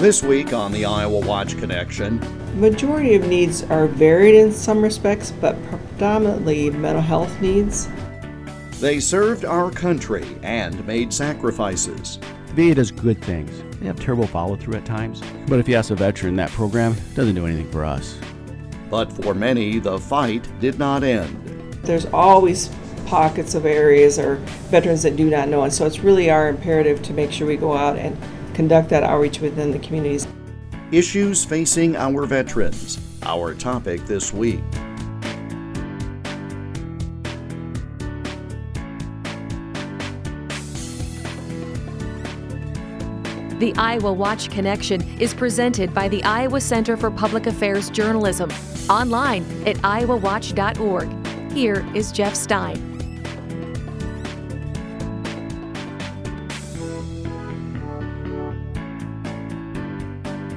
This week on the Iowa Watch Connection, Majority of needs are varied in some respects, but predominantly mental health needs. they served our country and made sacrifices. VA does good things. They have terrible follow through at times. But if you ask a veteran, that program doesn't do anything for us. But for many, the fight did not end. There's always pockets of areas or veterans that do not know, and so it's really our imperative to make sure we go out and conduct that outreach within the communities. Issues facing our veterans, our topic this week. The Iowa Watch Connection is presented by the Iowa Center for Public Affairs Journalism, online at iowawatch.org. Here is Jeff Stein.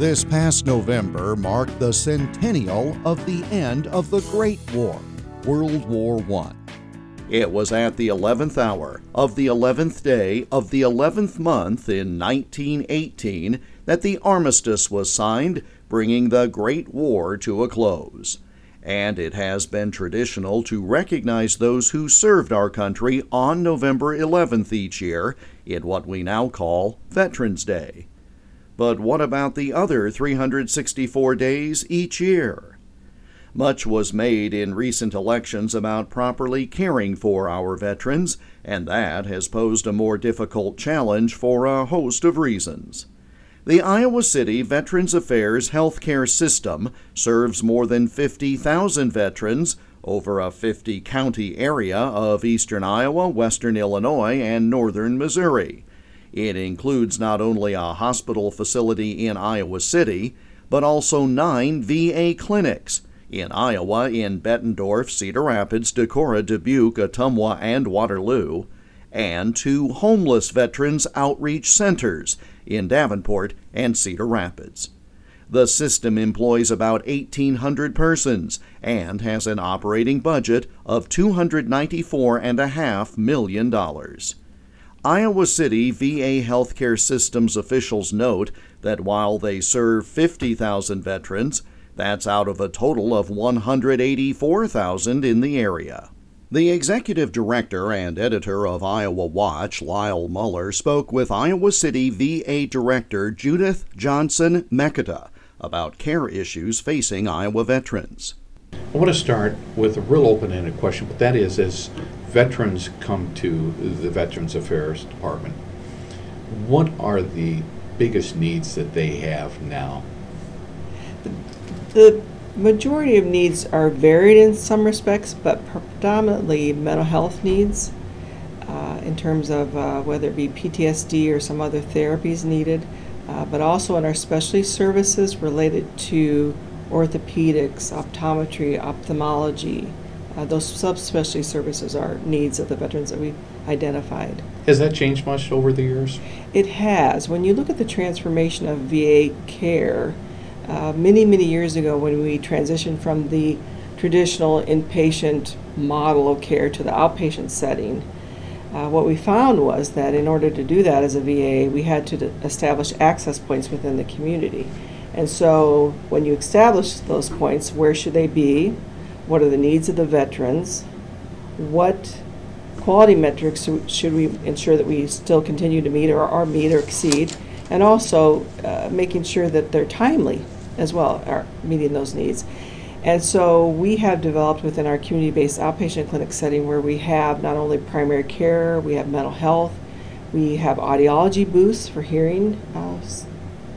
This past November marked the centennial of the end of the Great War, World War I. It was at the 11th hour of the 11th day of the 11th month in 1918 that the armistice was signed, bringing the Great War to a close. And it has been traditional to recognize those who served our country on November 11th each year in what we now call Veterans Day. But what about the other 364 days each year? Much was made in recent elections about properly caring for our veterans, and that has posed a more difficult challenge for a host of reasons. The Iowa City Veterans Affairs healthcare system serves more than 50,000 veterans over a 50 county area of eastern Iowa, western Illinois, and northern Missouri. It includes not only a hospital facility in Iowa City, but also nine VA clinics in Iowa in Bettendorf, Cedar Rapids, Decorah, Dubuque, Ottumwa, and Waterloo, and two homeless veterans outreach centers in Davenport and Cedar Rapids. The system employs about 1,800 persons and has an operating budget of $294.5 million. Iowa City VA Healthcare Systems officials note that while they serve 50,000 veterans, that's out of a total of 184,000 in the area. The executive director and editor of Iowa Watch, Lyle Muller, spoke with Iowa City VA Director Judith Johnson Mekota about care issues facing Iowa veterans. I want to start with a real open-ended question, but that is, as veterans come to the Veterans Affairs Department, what are the biggest needs that they have now? The majority of needs are varied in some respects, but predominantly mental health needs uh, in terms of uh, whether it be PTSD or some other therapies needed, uh, but also in our specialty services related to orthopedics, optometry, ophthalmology. Uh, those subspecialty services are needs of the veterans that we've identified. Has that changed much over the years? It has. When you look at the transformation of VA care, uh, many, many years ago when we transitioned from the traditional inpatient model of care to the outpatient setting, uh, what we found was that in order to do that as a VA, we had to d- establish access points within the community. And so when you establish those points, where should they be? What are the needs of the veterans? What quality metrics should- we ensure that we still continue to meet or, or meet or exceed? And also uh, making sure that they're timely as well, are meeting those needs. And so we have developed within our community-based outpatient clinic setting where we have not only primary care, we have mental health, we have audiology booths for hearing uh,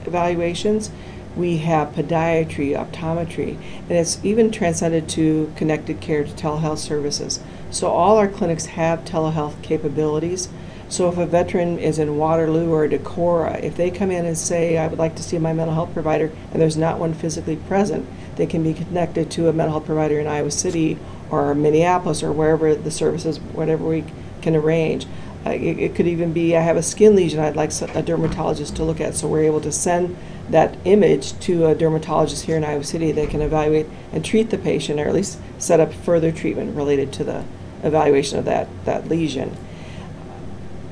evaluations, we have podiatry, optometry, and it's even transcended to connected care to telehealth services. So all our clinics have telehealth capabilities. So if a veteran is in Waterloo or Decorah, if they come in and say, I would like to see my mental health provider, and there's not one physically present, they can be connected to a mental health provider in Iowa City or Minneapolis or wherever the services, whatever we can arrange. It, it could even be, I have a skin lesion I'd like a dermatologist to look at. So we're able to send that image to a dermatologist here in Iowa City. They can evaluate and treat the patient, or at least set up further treatment related to the evaluation of that, that lesion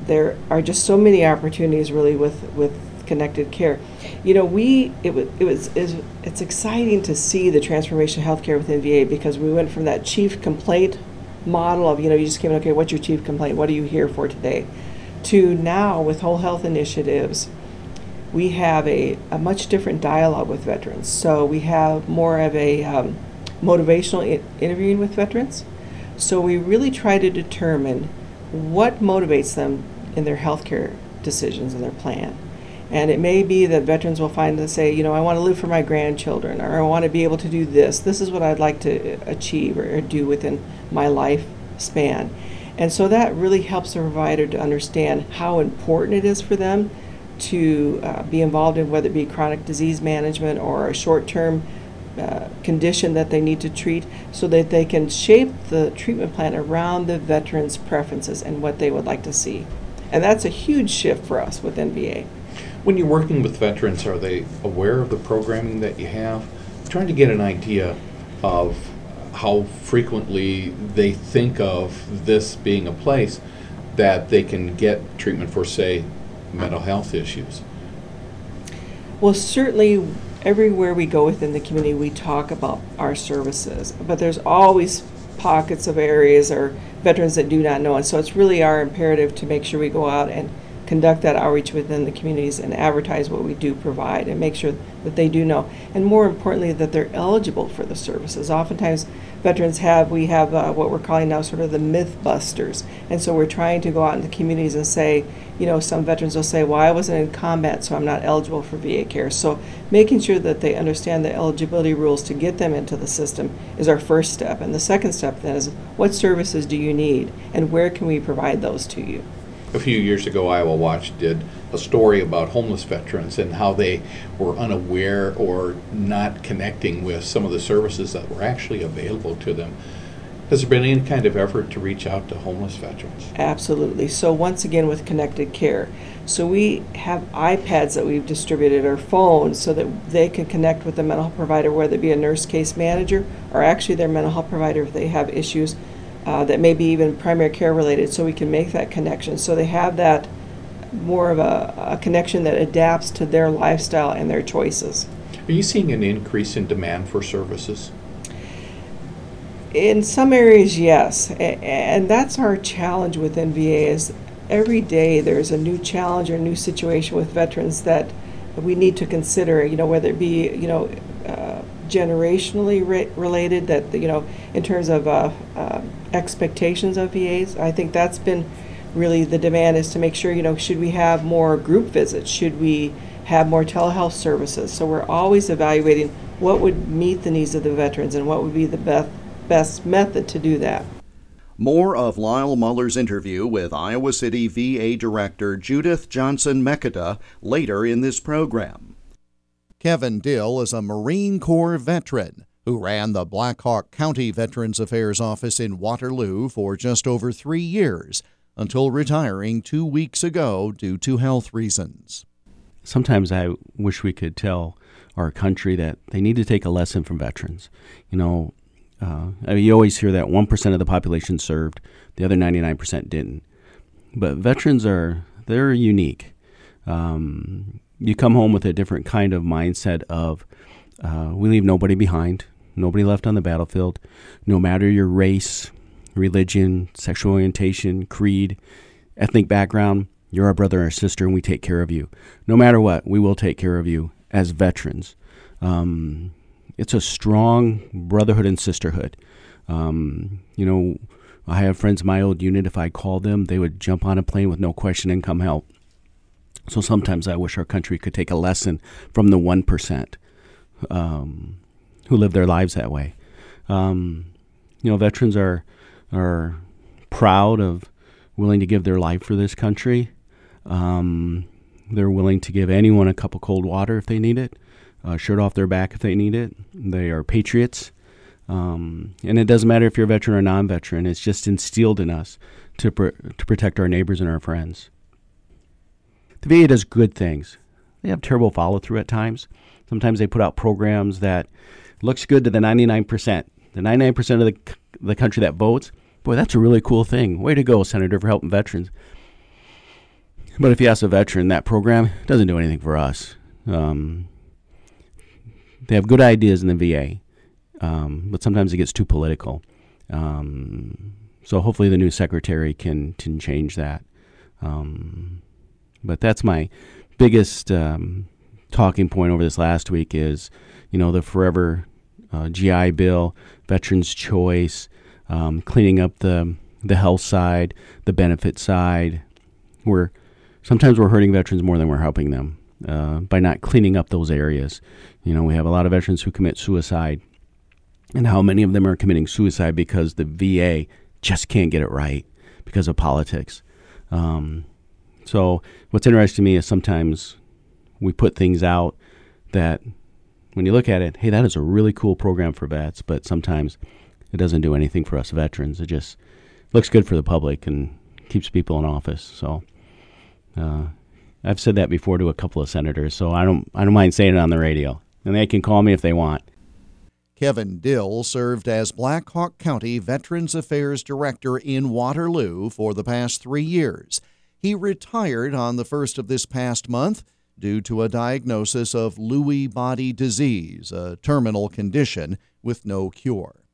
there are just so many opportunities really with, with connected care. You know, we it was it was it's exciting to see the transformation of healthcare within VA because we went from that chief complaint model of you know you just came in okay what's your chief complaint? What are you here for today? To now with whole health initiatives we have a, a much different dialogue with veterans. So we have more of a um, motivational I- interviewing with veterans. So we really try to determine what motivates them in their healthcare decisions and their plan. And it may be that veterans will find and say, you know, I want to live for my grandchildren, or I want to be able to do this. This is what I'd like to achieve or, or do within my lifespan. And so that really helps the provider to understand how important it is for them to uh, be involved in whether it be chronic disease management or a short term uh, condition that they need to treat so that they can shape the treatment plan around the veteran's preferences and what they would like to see. And that's a huge shift for us with NVA. When you're working with veterans, are they aware of the programming that you have? I'm trying to get an idea of how frequently they think of this being a place that they can get treatment for, say, mental health issues. Well, certainly everywhere we go within the community, we talk about our services, but there's always pockets of areas or veterans that do not know. And so it's really our imperative to make sure we go out and conduct that outreach within the communities and advertise what we do provide and make sure that they do know. And more importantly, that they're eligible for the services. Oftentimes, veterans have, we have uh, what we're calling now sort of the myth busters. And so we're trying to go out in the communities and say, you know, some veterans will say, well, I wasn't in combat, so I'm not eligible for VA care. So making sure that they understand the eligibility rules to get them into the system is our first step. And the second step then is what services do you need and where can we provide those to you? A few years ago, Iowa Watch did a story about homeless veterans and how they were unaware or not connecting with some of the services that were actually available to them. Has there been any kind of effort to reach out to homeless veterans? Absolutely. So, once again, with connected care. So, we have iPads that we've distributed or phones so that they can connect with the mental health provider, whether it be a nurse case manager or actually their mental health provider if they have issues uh, that may be even primary care related, so we can make that connection. So, they have that more of a, a connection that adapts to their lifestyle and their choices. Are you seeing an increase in demand for services? In some areas, yes, and that's our challenge with NVA is every day there's a new challenge or new situation with veterans that we need to consider. You know, whether it be you know uh, generationally re- related, that you know in terms of uh, uh, expectations of VAs. I think that's been really the demand is to make sure you know should we have more group visits, should we have more telehealth services. So we're always evaluating what would meet the needs of the veterans and what would be the best best method to do that. More of Lyle Muller's interview with Iowa City VA Director Judith Johnson Mekota later in this program. Kevin Dill is a Marine Corps veteran who ran the Black Hawk County Veterans Affairs Office in Waterloo for just over three years until retiring two weeks ago due to health reasons. Sometimes I wish we could tell our country that they need to take a lesson from veterans. You know, uh, I mean, you always hear that 1% of the population served, the other 99% didn't. But veterans are, they're unique. Um, you come home with a different kind of mindset of uh, we leave nobody behind, nobody left on the battlefield, no matter your race, religion, sexual orientation, creed, ethnic background, you're our brother or sister and we take care of you. No matter what, we will take care of you as veterans. Um, it's a strong brotherhood and sisterhood. Um, you know, I have friends in my old unit. If I called them, they would jump on a plane with no question and come help. So sometimes I wish our country could take a lesson from the one percent um, who live their lives that way. Um, you know, veterans are are proud of willing to give their life for this country. Um, they're willing to give anyone a cup of cold water if they need it uh, shirt off their back if they need it. They are patriots. Um, and it doesn't matter if you're a veteran or non veteran, it's just instilled in us to, pr- to protect our neighbors and our friends. The VA does good things. They have terrible follow through at times. Sometimes they put out programs that looks good to the 99%. The 99% of the, the country that votes, boy, that's a really cool thing. Way to go, Senator, for helping veterans. But if you ask a veteran, that program doesn't do anything for us. Um, they have good ideas in the VA, um, but sometimes it gets too political. Um, so hopefully the new secretary can can change that. Um, but that's my biggest um, talking point over this last week is, you know, the forever uh, GI Bill, Veterans Choice, um, cleaning up the the health side, the benefit side. We're sometimes we're hurting veterans more than we're helping them uh, by not cleaning up those areas. You know, we have a lot of veterans who commit suicide, and how many of them are committing suicide because the VA just can't get it right because of politics. Um, so, what's interesting to me is sometimes we put things out that, when you look at it, hey, that is a really cool program for vets, but sometimes it doesn't do anything for us veterans. It just looks good for the public and keeps people in office. So, uh, I've said that before to a couple of senators, so I don't I don't mind saying it on the radio, and they can call me if they want. Kevin Dill served as Black Hawk County Veterans Affairs Director in Waterloo for the past three years. He retired on the first of this past month due to a diagnosis of Lewy body disease, a terminal condition with no cure.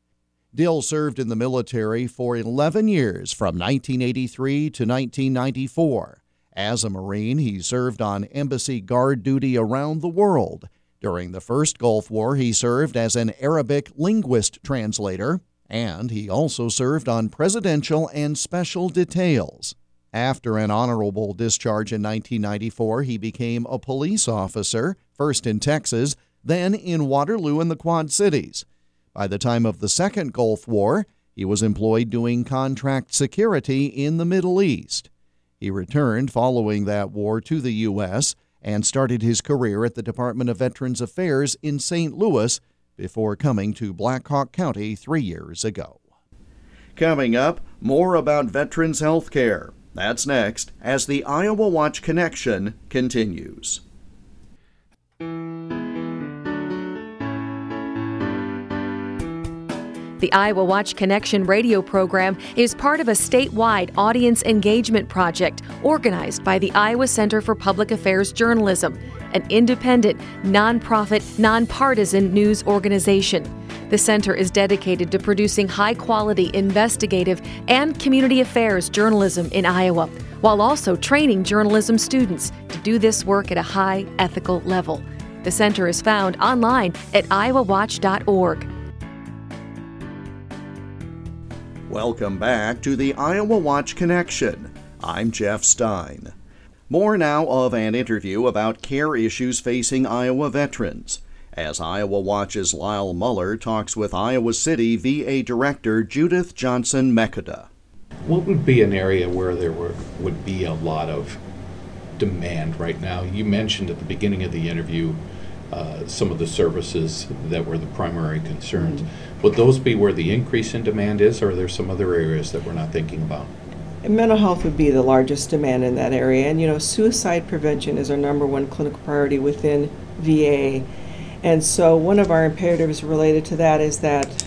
Dill served in the military for 11 years from 1983 to 1994. As a Marine, he served on embassy guard duty around the world. During the First Gulf War, he served as an Arabic linguist translator, and he also served on presidential and special details. After an honorable discharge in 1994, he became a police officer, first in Texas, then in Waterloo and the Quad Cities. By the time of the Second Gulf War, he was employed doing contract security in the Middle East. He returned following that war to the U.S. and started his career at the Department of Veterans Affairs in St. Louis before coming to Black Hawk County three years ago. Coming up, more about veterans health care. That's next as the Iowa Watch Connection continues. The Iowa Watch Connection radio program is part of a statewide audience engagement project organized by the Iowa Center for Public Affairs Journalism, an independent, nonprofit, nonpartisan news organization. The center is dedicated to producing high quality investigative and community affairs journalism in Iowa, while also training journalism students to do this work at a high ethical level. The center is found online at iowawatch.org. Welcome back to the Iowa Watch Connection. I'm Jeff Stein. More now of an interview about care issues facing Iowa veterans. As Iowa Watch's Lyle Muller talks with Iowa City VA Director Judith Johnson Mekota. What would be an area where there were, would be a lot of demand right now? You mentioned at the beginning of the interview uh, some of the services that were the primary concerns. Mm-hmm. Would those be where the increase in demand is, or are there some other areas that we're not thinking about? Mental health would be the largest demand in that area. And, you know, suicide prevention is our number one clinical priority within VA. And so, one of our imperatives related to that is that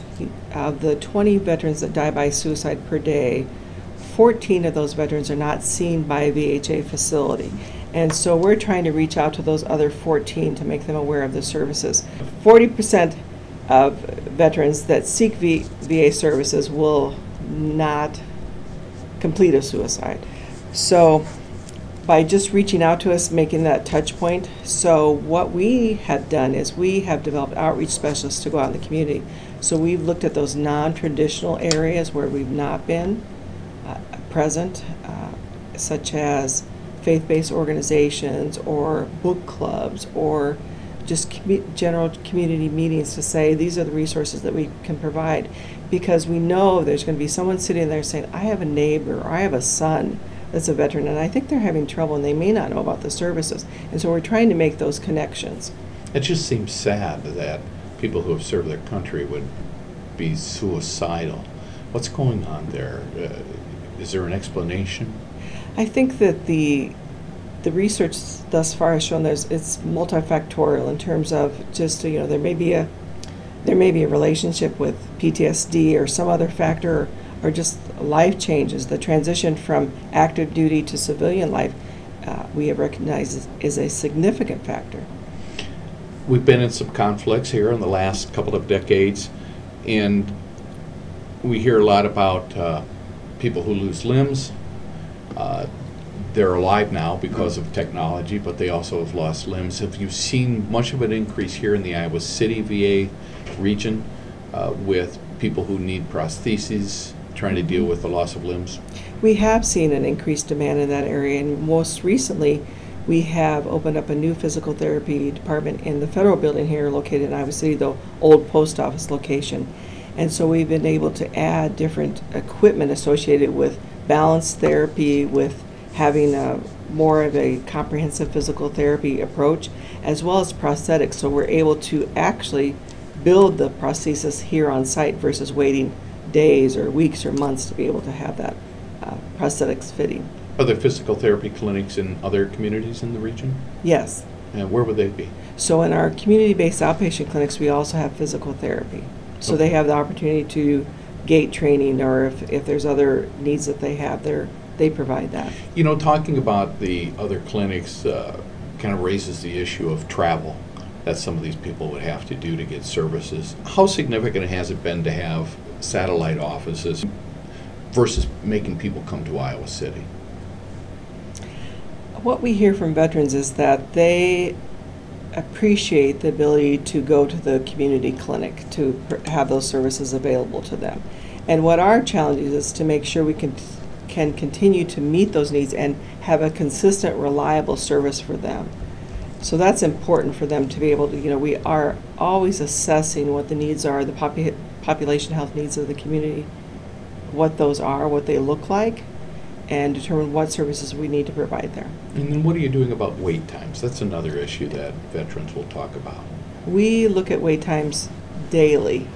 of the 20 veterans that die by suicide per day, 14 of those veterans are not seen by a VHA facility. And so we're trying to reach out to those other 14 to make them aware of the services. 40% of veterans that seek v- VA services will not complete a suicide. So by just reaching out to us, making that touch point. So what we have done is we have developed outreach specialists to go out in the community. So we've looked at those non-traditional areas where we've not been uh, present, uh, such as faith based organizations or book clubs or just com- general community meetings to say these are the resources that we can provide because we know there's going to be someone sitting there saying, I have a neighbor or I have a son that's a veteran and I think they're having trouble and they may not know about the services. And so we're trying to make those connections. It just seems sad that people who have served their country would be suicidal. What's going on there? Uh, is there an explanation? I think that the the research thus far has shown there's it's multifactorial in terms of just you know there may be a there may be a relationship with PTSD or some other factor or, just life changes the transition from active duty to civilian life uh, we have recognized is, is a significant factor. We've been in some conflicts here in the last couple of decades, and we hear a lot about uh, people who lose limbs. Uh, they're alive now because of technology, but they also have lost limbs. Have you seen much of an increase here in the Iowa City VA region uh, with people who need prostheses, trying to deal with the loss of limbs? We have seen an increased demand in that area, and most recently, we have opened up a new physical therapy department in the federal building here located in Iowa City, the old post office location. And so we've been able to add different equipment associated with balance therapy, with having a more of a comprehensive physical therapy approach, as well as prosthetics. So we're able to actually build the prosthesis here on site versus waiting days or weeks or months to be able to have that uh, prosthetics fitting. Are there physical therapy clinics in other communities in the region? Yes. And where would they be? So in our community-based outpatient clinics, we also have physical therapy. So they have the opportunity to gait training, or if, if there's other needs that they have, they they provide that. You know, talking about the other clinics uh, kind of raises the issue of travel that some of these people would have to do to get services. How significant has it been to have satellite offices versus making people come to Iowa City? What we hear from veterans is that they appreciate the ability to go to the community clinic to pr- have those services available to them. And what our challenge is, is to make sure we can, can continue to meet those needs and have a consistent, reliable service for them. So that's important for them to be able to, you know, we are always assessing what the needs are, the popu- population health needs of the community, what those are, what they look like, and determine what services we need to provide there. And then what are you doing about wait times? That's another issue that veterans will talk about. We look at wait times daily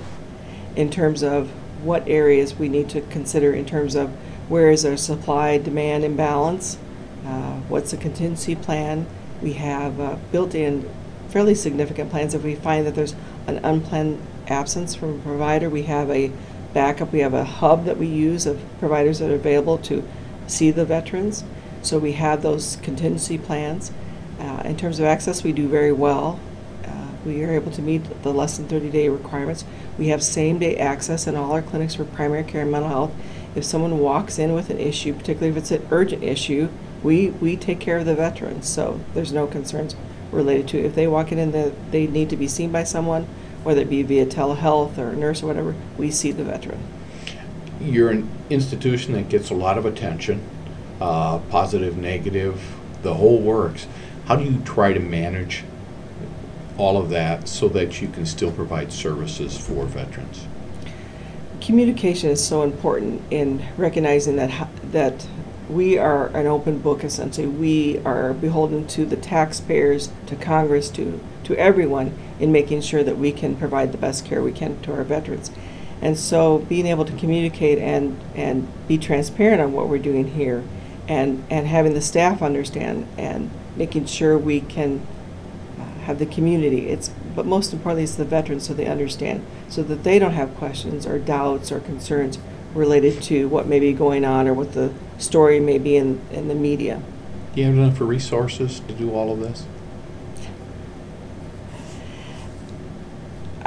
in terms of what areas we need to consider in terms of where is our supply demand imbalance, uh, what's the contingency plan. We have uh, built in fairly significant plans. If we find that there's an unplanned absence from a provider, we have a backup. We have a hub that we use of providers that are available to see the veterans. So we have those contingency plans. Uh, in terms of access, we do very well. Uh, we are able to meet the less than 30 day requirements. We have same day access in all our clinics for primary care and mental health. If someone walks in with an issue, particularly if it's an urgent issue, we, we take care of the veterans. So there's no concerns related to it. If they walk in and they need to be seen by someone, whether it be via telehealth or nurse or whatever, we see the veteran. You're an institution that gets a lot of attention, uh, positive, negative, the whole works. How do you try to manage all of that so that you can still provide services for veterans? communication is so important in recognizing that that we are an open book essentially we are beholden to the taxpayers to congress to to everyone in making sure that we can provide the best care we can to our veterans and so being able to communicate and and be transparent on what we're doing here and and having the staff understand and making sure we can uh, have the community. It's but most importantly, it's the veterans so they understand, so that they don't have questions or doubts or concerns related to what may be going on or what the story may be in, in the media. Do you have enough resources to do all of this?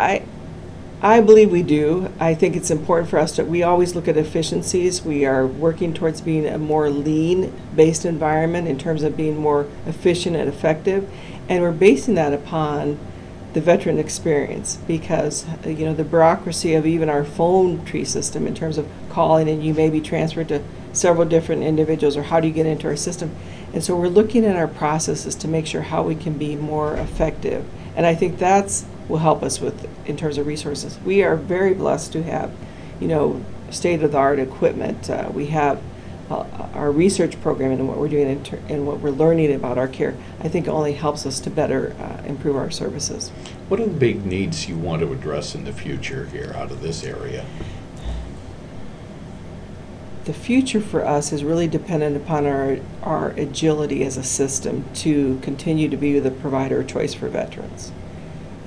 I I believe we do. I think it's important for us to we always look at efficiencies. We are working towards being a more lean based environment in terms of being more efficient and effective. And we're basing that upon the veteran experience because uh, you know the bureaucracy of even our phone tree system in terms of calling and you may be transferred to several different individuals or how do you get into our system and so we're looking at our processes to make sure how we can be more effective and i think that's will help us with in terms of resources we are very blessed to have you know state of the art equipment uh, we have uh, our research program and what we're doing in ter- and what we're learning about our care i think only helps us to better uh, improve our services What are the big needs you want to address in the future here out of this area? the future for us is really dependent upon our, our agility as a system to continue to be the provider of choice for veterans.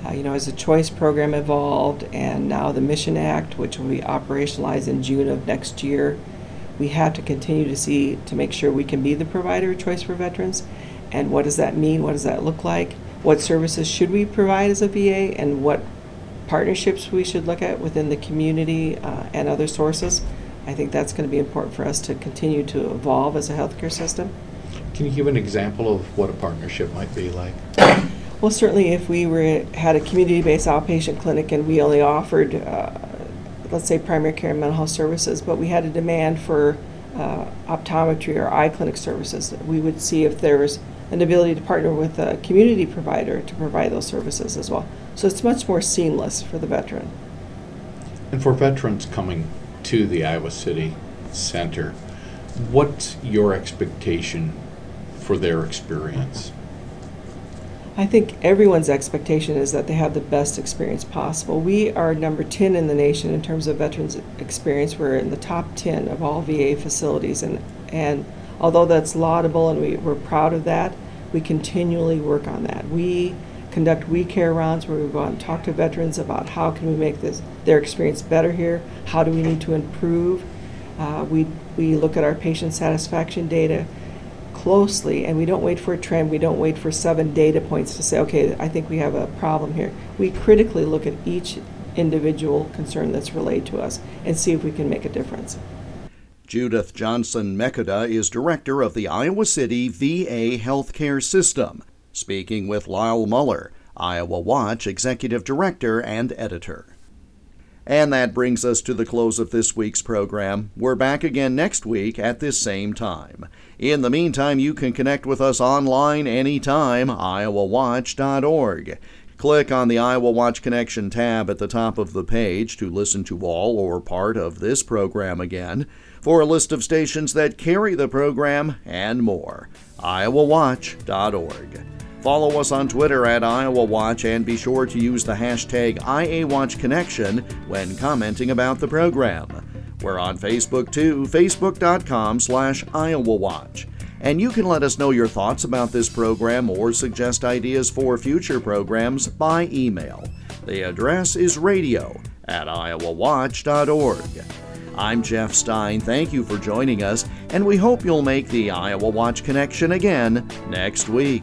Uh, you know, as the choice program evolved and now the Mission Act, which will be operationalized in June of next year, we have to continue to see to make sure we can be the provider of choice for veterans. And what does that mean? What does that look like? What services should we provide as a VA, and what partnerships we should look at within the community uh, and other sources? I think that's going to be important for us to continue to evolve as a healthcare system. Can you give an example of what a partnership might be like? Well, certainly, if we were had a community-based outpatient clinic and we only offered, uh, let's say, primary care and mental health services, but we had a demand for uh, optometry or eye clinic services, we would see if there was an ability to partner with a community provider to provide those services as well. So it's much more seamless for the veteran. And for veterans coming to the Iowa City Center, what's your expectation for their experience? I think everyone's expectation is that they have the best experience possible. We are number 10 in the nation in terms of veterans experience. We're in the top 10 of all VA facilities. And, and although that's laudable and we, we're proud of that, we continually work on that. We conduct we care rounds where we go out and talk to veterans about how can we make this their experience better here, how do we need to improve. Uh, we, we look at our patient satisfaction data closely and we don't wait for a trend. We don't wait for seven data points to say, okay, I think we have a problem here. We critically look at each individual concern that's relayed to us and see if we can make a difference. Judith Johnson Mekota is director of the Iowa City VA Healthcare System, speaking with Lyle Muller, Iowa Watch executive director and editor. And that brings us to the close of this week's program. We're back again next week at this same time. In the meantime, you can connect with us online anytime, iowawatch.org. Click on the Iowa Watch Connection tab at the top of the page to listen to all or part of this program again, for a list of stations that carry the program and more. iowawatch.org. Follow us on Twitter at Iowa Watch and be sure to use the hashtag IAWatchConnection when commenting about the program. We're on Facebook too, facebook.com slash Iowa Watch. And you can let us know your thoughts about this program or suggest ideas for future programs by email. The address is radio at iowawatch.org. I'm Jeff Stein. Thank you for joining us, and we hope you'll make the Iowa Watch connection again next week.